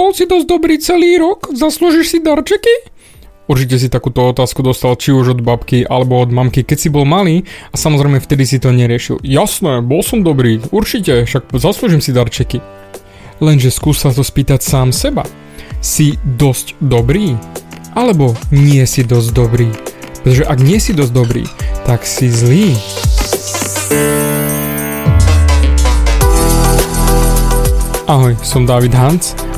bol si dosť dobrý celý rok? Zaslúžiš si darčeky? Určite si takúto otázku dostal či už od babky alebo od mamky, keď si bol malý a samozrejme vtedy si to neriešil. Jasné, bol som dobrý, určite, však zaslúžim si darčeky. Lenže skús sa to spýtať sám seba. Si dosť dobrý? Alebo nie si dosť dobrý? Pretože ak nie si dosť dobrý, tak si zlý. Ahoj, som David Hans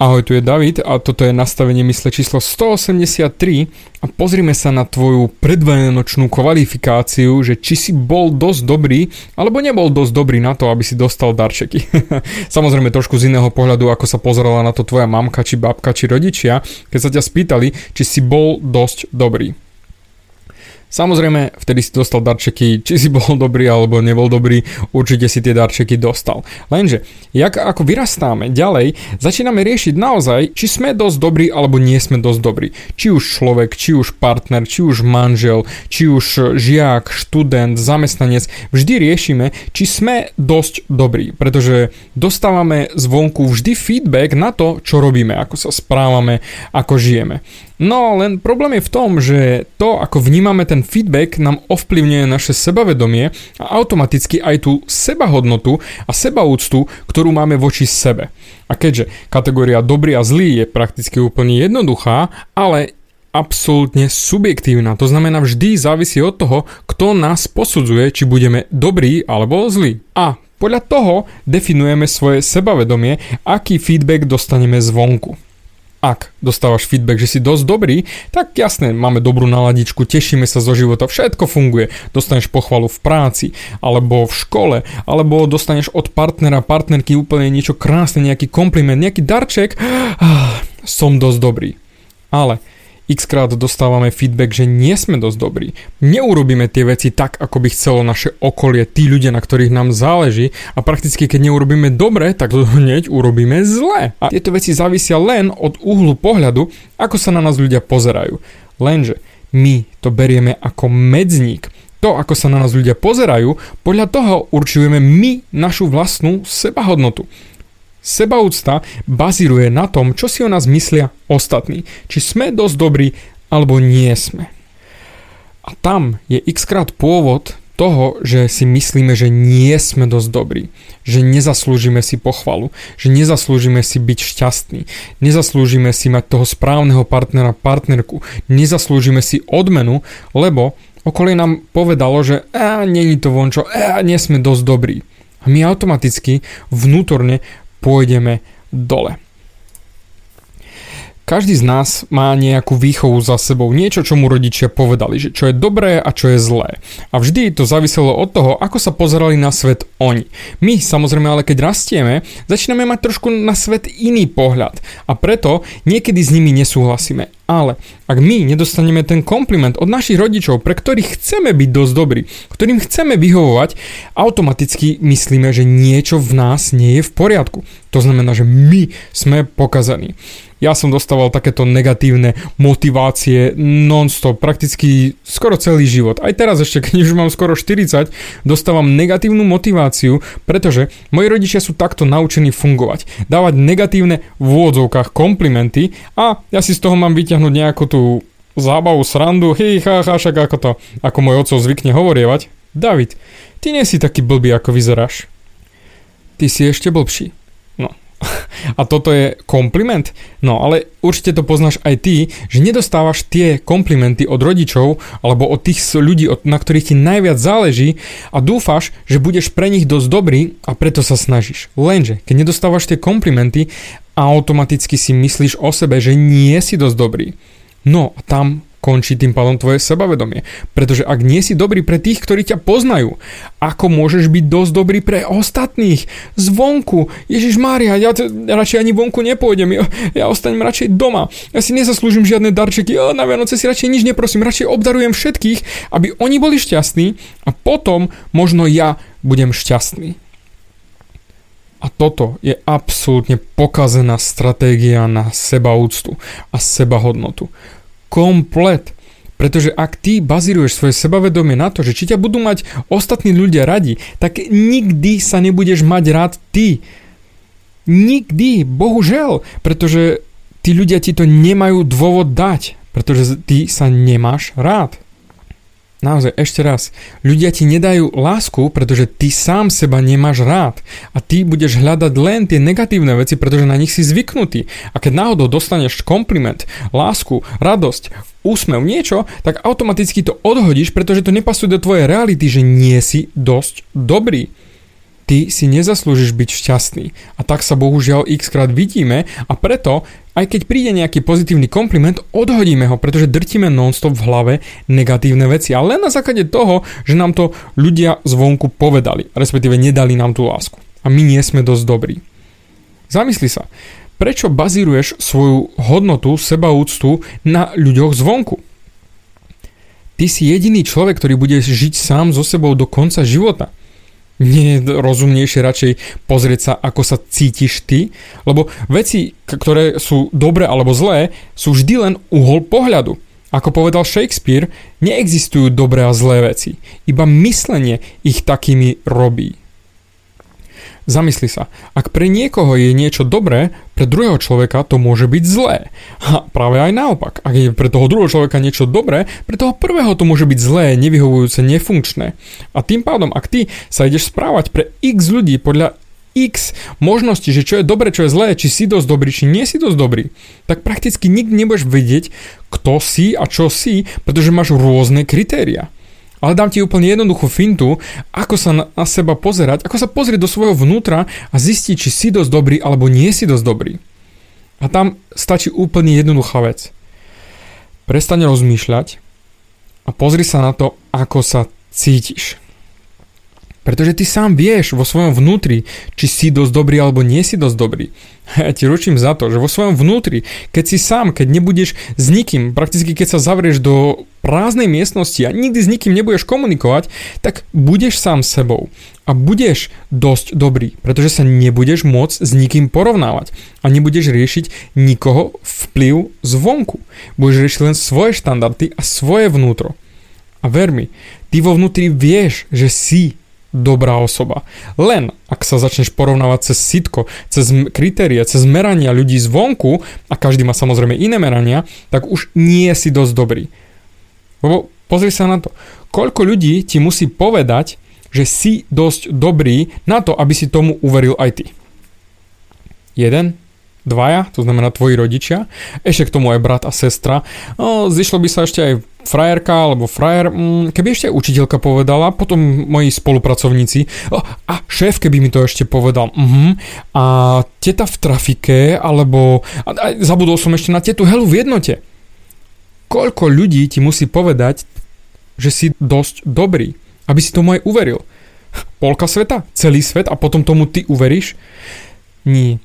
Ahoj, tu je David a toto je nastavenie mysle číslo 183 a pozrime sa na tvoju predvajanočnú kvalifikáciu, že či si bol dosť dobrý alebo nebol dosť dobrý na to, aby si dostal darčeky. Samozrejme trošku z iného pohľadu, ako sa pozerala na to tvoja mamka, či babka, či rodičia, keď sa ťa spýtali, či si bol dosť dobrý. Samozrejme, vtedy si dostal darčeky, či si bol dobrý alebo nebol dobrý, určite si tie darčeky dostal. Lenže, jak ako vyrastáme ďalej, začíname riešiť naozaj, či sme dosť dobrí alebo nie sme dosť dobrí. Či už človek, či už partner, či už manžel, či už žiak, študent, zamestnanec, vždy riešime, či sme dosť dobrí, pretože dostávame zvonku vždy feedback na to, čo robíme, ako sa správame, ako žijeme. No len problém je v tom, že to, ako vnímame ten feedback, nám ovplyvňuje naše sebavedomie a automaticky aj tú sebahodnotu a sebaúctu, ktorú máme voči sebe. A keďže kategória dobrý a zlý je prakticky úplne jednoduchá, ale absolútne subjektívna. To znamená vždy závisí od toho, kto nás posudzuje, či budeme dobrí alebo zlí. A podľa toho definujeme svoje sebavedomie, aký feedback dostaneme zvonku ak dostávaš feedback, že si dosť dobrý, tak jasné, máme dobrú naladičku, tešíme sa zo života, všetko funguje. Dostaneš pochvalu v práci, alebo v škole, alebo dostaneš od partnera, partnerky úplne niečo krásne, nejaký kompliment, nejaký darček. Ah, som dosť dobrý. Ale x dostávame feedback, že nie sme dosť dobrí. Neurobíme tie veci tak, ako by chcelo naše okolie, tí ľudia, na ktorých nám záleží a prakticky keď neurobíme dobre, tak to hneď urobíme zle. A tieto veci závisia len od uhlu pohľadu, ako sa na nás ľudia pozerajú. Lenže my to berieme ako medzník. To, ako sa na nás ľudia pozerajú, podľa toho určujeme my našu vlastnú sebahodnotu. Sebaúcta bazíruje na tom, čo si o nás myslia ostatní. Či sme dosť dobrí, alebo nie sme. A tam je xkrát pôvod toho, že si myslíme, že nie sme dosť dobrí, že nezaslúžime si pochvalu, že nezaslúžime si byť šťastní, nezaslúžime si mať toho správneho partnera, partnerku, nezaslúžime si odmenu, lebo okolie nám povedalo, že e, není to vončo, e, nie sme dosť dobrí. A my automaticky vnútorne pôjdeme dole. Každý z nás má nejakú výchovu za sebou, niečo, čo mu rodičia povedali, že čo je dobré a čo je zlé. A vždy to záviselo od toho, ako sa pozerali na svet oni. My samozrejme ale keď rastieme, začíname mať trošku na svet iný pohľad a preto niekedy s nimi nesúhlasíme. Ale ak my nedostaneme ten kompliment od našich rodičov, pre ktorých chceme byť dosť dobrí, ktorým chceme vyhovovať, automaticky myslíme, že niečo v nás nie je v poriadku. To znamená, že my sme pokazaní. Ja som dostával takéto negatívne motivácie non-stop, prakticky skoro celý život. Aj teraz ešte, keď už mám skoro 40, dostávam negatívnu motiváciu, pretože moji rodičia sú takto naučení fungovať. Dávať negatívne v úvodzovkách komplimenty a ja si z toho mám vyťahnuť nejakú tú zábavu, srandu, hej, však ako to, ako môj otcov zvykne hovorievať. David, ty nie si taký blbý, ako vyzeráš. Ty si ešte blbší. A toto je kompliment? No ale určite to poznáš aj ty, že nedostávaš tie komplimenty od rodičov alebo od tých ľudí, na ktorých ti najviac záleží a dúfaš, že budeš pre nich dosť dobrý a preto sa snažíš. Lenže, keď nedostávaš tie komplimenty, automaticky si myslíš o sebe, že nie si dosť dobrý. No a tam končí tým pádom tvoje sebavedomie. Pretože ak nie si dobrý pre tých, ktorí ťa poznajú, ako môžeš byť dosť dobrý pre ostatných? Zvonku. Ježiš Mária, ja, t- radšej ani vonku nepôjdem, ja, ja ostanem radšej doma. Ja si nezaslúžim žiadne darčeky, ja, na Vianoce si radšej nič neprosím, radšej obdarujem všetkých, aby oni boli šťastní a potom možno ja budem šťastný. A toto je absolútne pokazená stratégia na sebaúctu a sebahodnotu komplet. Pretože ak ty bazíruješ svoje sebavedomie na to, že či ťa budú mať ostatní ľudia radi, tak nikdy sa nebudeš mať rád ty. Nikdy, bohužel, pretože tí ľudia ti to nemajú dôvod dať, pretože ty sa nemáš rád. Naozaj, ešte raz. Ľudia ti nedajú lásku, pretože ty sám seba nemáš rád. A ty budeš hľadať len tie negatívne veci, pretože na nich si zvyknutý. A keď náhodou dostaneš kompliment, lásku, radosť, úsmev, niečo, tak automaticky to odhodíš, pretože to nepasuje do tvojej reality, že nie si dosť dobrý ty si nezaslúžiš byť šťastný. A tak sa bohužiaľ x krát vidíme a preto, aj keď príde nejaký pozitívny kompliment, odhodíme ho, pretože drtíme nonstop v hlave negatívne veci. Ale len na základe toho, že nám to ľudia zvonku povedali, respektíve nedali nám tú lásku. A my nie sme dosť dobrí. Zamysli sa, prečo bazíruješ svoju hodnotu, sebaúctu na ľuďoch zvonku? Ty si jediný človek, ktorý bude žiť sám so sebou do konca života nie je rozumnejšie radšej pozrieť sa, ako sa cítiš ty? Lebo veci, ktoré sú dobré alebo zlé, sú vždy len uhol pohľadu. Ako povedal Shakespeare, neexistujú dobré a zlé veci. Iba myslenie ich takými robí. Zamysli sa, ak pre niekoho je niečo dobré, pre druhého človeka to môže byť zlé. A práve aj naopak, ak je pre toho druhého človeka niečo dobré, pre toho prvého to môže byť zlé, nevyhovujúce, nefunkčné. A tým pádom, ak ty sa ideš správať pre x ľudí podľa x možností, že čo je dobre, čo je zlé, či si dosť dobrý, či nie si dosť dobrý, tak prakticky nikdy nebudeš vedieť, kto si a čo si, pretože máš rôzne kritéria. Ale dám ti úplne jednoduchú fintu, ako sa na, seba pozerať, ako sa pozrieť do svojho vnútra a zistiť, či si dosť dobrý alebo nie si dosť dobrý. A tam stačí úplne jednoduchá vec. Prestaň rozmýšľať a pozri sa na to, ako sa cítiš. Pretože ty sám vieš vo svojom vnútri, či si dosť dobrý alebo nie si dosť dobrý. Ja ti ručím za to, že vo svojom vnútri, keď si sám, keď nebudeš s nikým, prakticky keď sa zavrieš do prázdnej miestnosti a nikdy s nikým nebudeš komunikovať, tak budeš sám sebou a budeš dosť dobrý, pretože sa nebudeš môcť s nikým porovnávať a nebudeš riešiť nikoho vplyv zvonku. Budeš riešiť len svoje štandardy a svoje vnútro. A ver mi, ty vo vnútri vieš, že si dobrá osoba. Len ak sa začneš porovnávať cez sitko, cez kritéria, cez merania ľudí zvonku, a každý má samozrejme iné merania, tak už nie si dosť dobrý. Lebo pozri sa na to. Koľko ľudí ti musí povedať, že si dosť dobrý na to, aby si tomu uveril aj ty. Jeden, dvaja, to znamená tvoji rodičia, ešte k tomu aj brat a sestra. No, zišlo by sa ešte aj frajerka alebo frajer, mm, keby ešte učiteľka povedala, potom moji spolupracovníci a šéf keby mi to ešte povedal. Uh-huh. A teta v trafike, alebo a, a, zabudol som ešte na tetu Helu v jednote. Koľko ľudí ti musí povedať, že si dosť dobrý, aby si tomu aj uveril? Polka sveta? Celý svet a potom tomu ty uveríš? Nie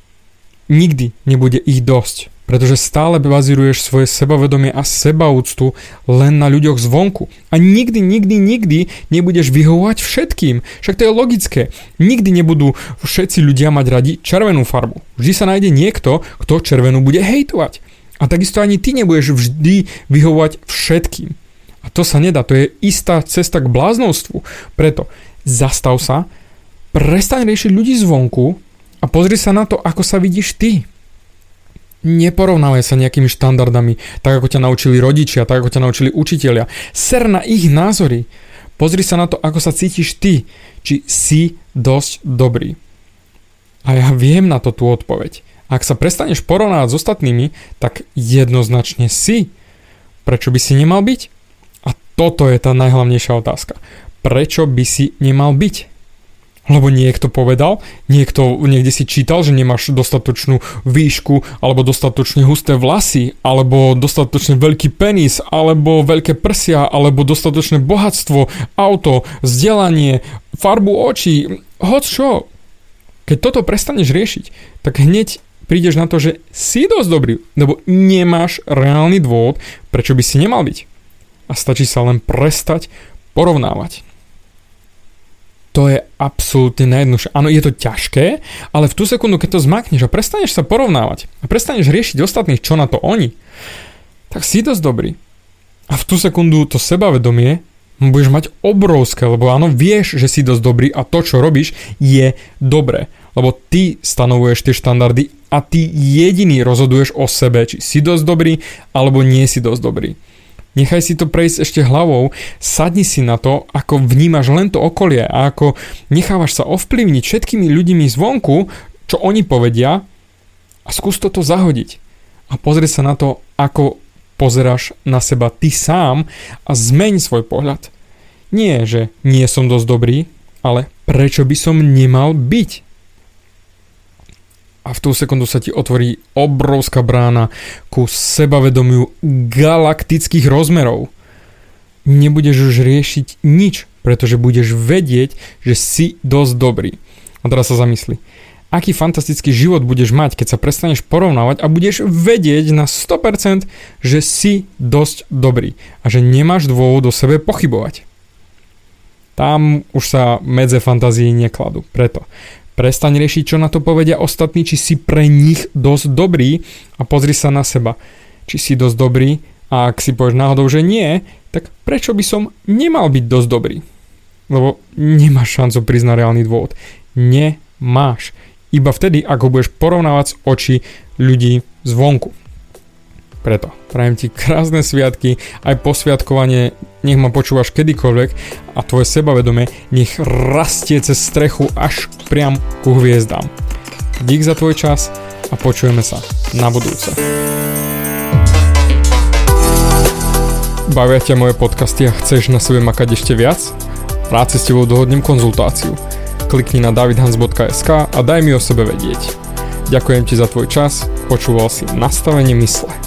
nikdy nebude ich dosť, pretože stále bazíruješ svoje sebavedomie a sebaúctu len na ľuďoch zvonku. A nikdy, nikdy, nikdy nebudeš vyhovovať všetkým. Však to je logické. Nikdy nebudú všetci ľudia mať radi červenú farbu. Vždy sa nájde niekto, kto červenú bude hejtovať. A takisto ani ty nebudeš vždy vyhovovať všetkým. A to sa nedá, to je istá cesta k bláznovstvu. Preto zastav sa, prestaň riešiť ľudí zvonku a pozri sa na to, ako sa vidíš ty. Neporovnávaj sa nejakými štandardami, tak ako ťa naučili rodičia, tak ako ťa naučili učitelia. Ser na ich názory. Pozri sa na to, ako sa cítiš ty, či si dosť dobrý. A ja viem na to tú odpoveď. Ak sa prestaneš porovnávať s ostatnými, tak jednoznačne si. Prečo by si nemal byť? A toto je tá najhlavnejšia otázka. Prečo by si nemal byť? Lebo niekto povedal, niekto niekde si čítal, že nemáš dostatočnú výšku, alebo dostatočne husté vlasy, alebo dostatočne veľký penis, alebo veľké prsia, alebo dostatočné bohatstvo, auto, vzdelanie, farbu očí, hoď čo. Keď toto prestaneš riešiť, tak hneď prídeš na to, že si dosť dobrý, lebo nemáš reálny dôvod, prečo by si nemal byť. A stačí sa len prestať porovnávať to je absolútne najjednoduchšie. Áno, je to ťažké, ale v tú sekundu, keď to zmakneš a prestaneš sa porovnávať a prestaneš riešiť ostatných, čo na to oni, tak si dosť dobrý. A v tú sekundu to sebavedomie budeš mať obrovské, lebo áno, vieš, že si dosť dobrý a to, čo robíš, je dobré. Lebo ty stanovuješ tie štandardy a ty jediný rozhoduješ o sebe, či si dosť dobrý alebo nie si dosť dobrý. Nechaj si to prejsť ešte hlavou, sadni si na to, ako vnímaš len to okolie a ako nechávaš sa ovplyvniť všetkými ľuďmi zvonku, čo oni povedia a skús toto zahodiť. A pozri sa na to, ako pozeráš na seba ty sám a zmeň svoj pohľad. Nie, že nie som dosť dobrý, ale prečo by som nemal byť? A v tú sekundu sa ti otvorí obrovská brána ku sebavedomiu galaktických rozmerov. Nebudeš už riešiť nič, pretože budeš vedieť, že si dosť dobrý. A teraz sa zamysli. Aký fantastický život budeš mať, keď sa prestaneš porovnávať a budeš vedieť na 100%, že si dosť dobrý a že nemáš dôvod o sebe pochybovať. Tam už sa medze fantázii nekladú. Preto Prestaň riešiť, čo na to povedia ostatní, či si pre nich dosť dobrý a pozri sa na seba. Či si dosť dobrý a ak si povieš náhodou, že nie, tak prečo by som nemal byť dosť dobrý? Lebo nemáš šancu priznať reálny dôvod. Nemáš. Iba vtedy, ako budeš porovnávať oči ľudí zvonku. Preto prajem ti krásne sviatky, aj posviatkovanie, nech ma počúvaš kedykoľvek a tvoje sebavedomie nech rastie cez strechu až priam ku hviezdám. Dík za tvoj čas a počujeme sa na budúce. Bavia ťa moje podcasty a chceš na sebe makať ešte viac? Rád si s tebou dohodnem konzultáciu. Klikni na davidhans.sk a daj mi o sebe vedieť. Ďakujem ti za tvoj čas, počúval si nastavenie mysle.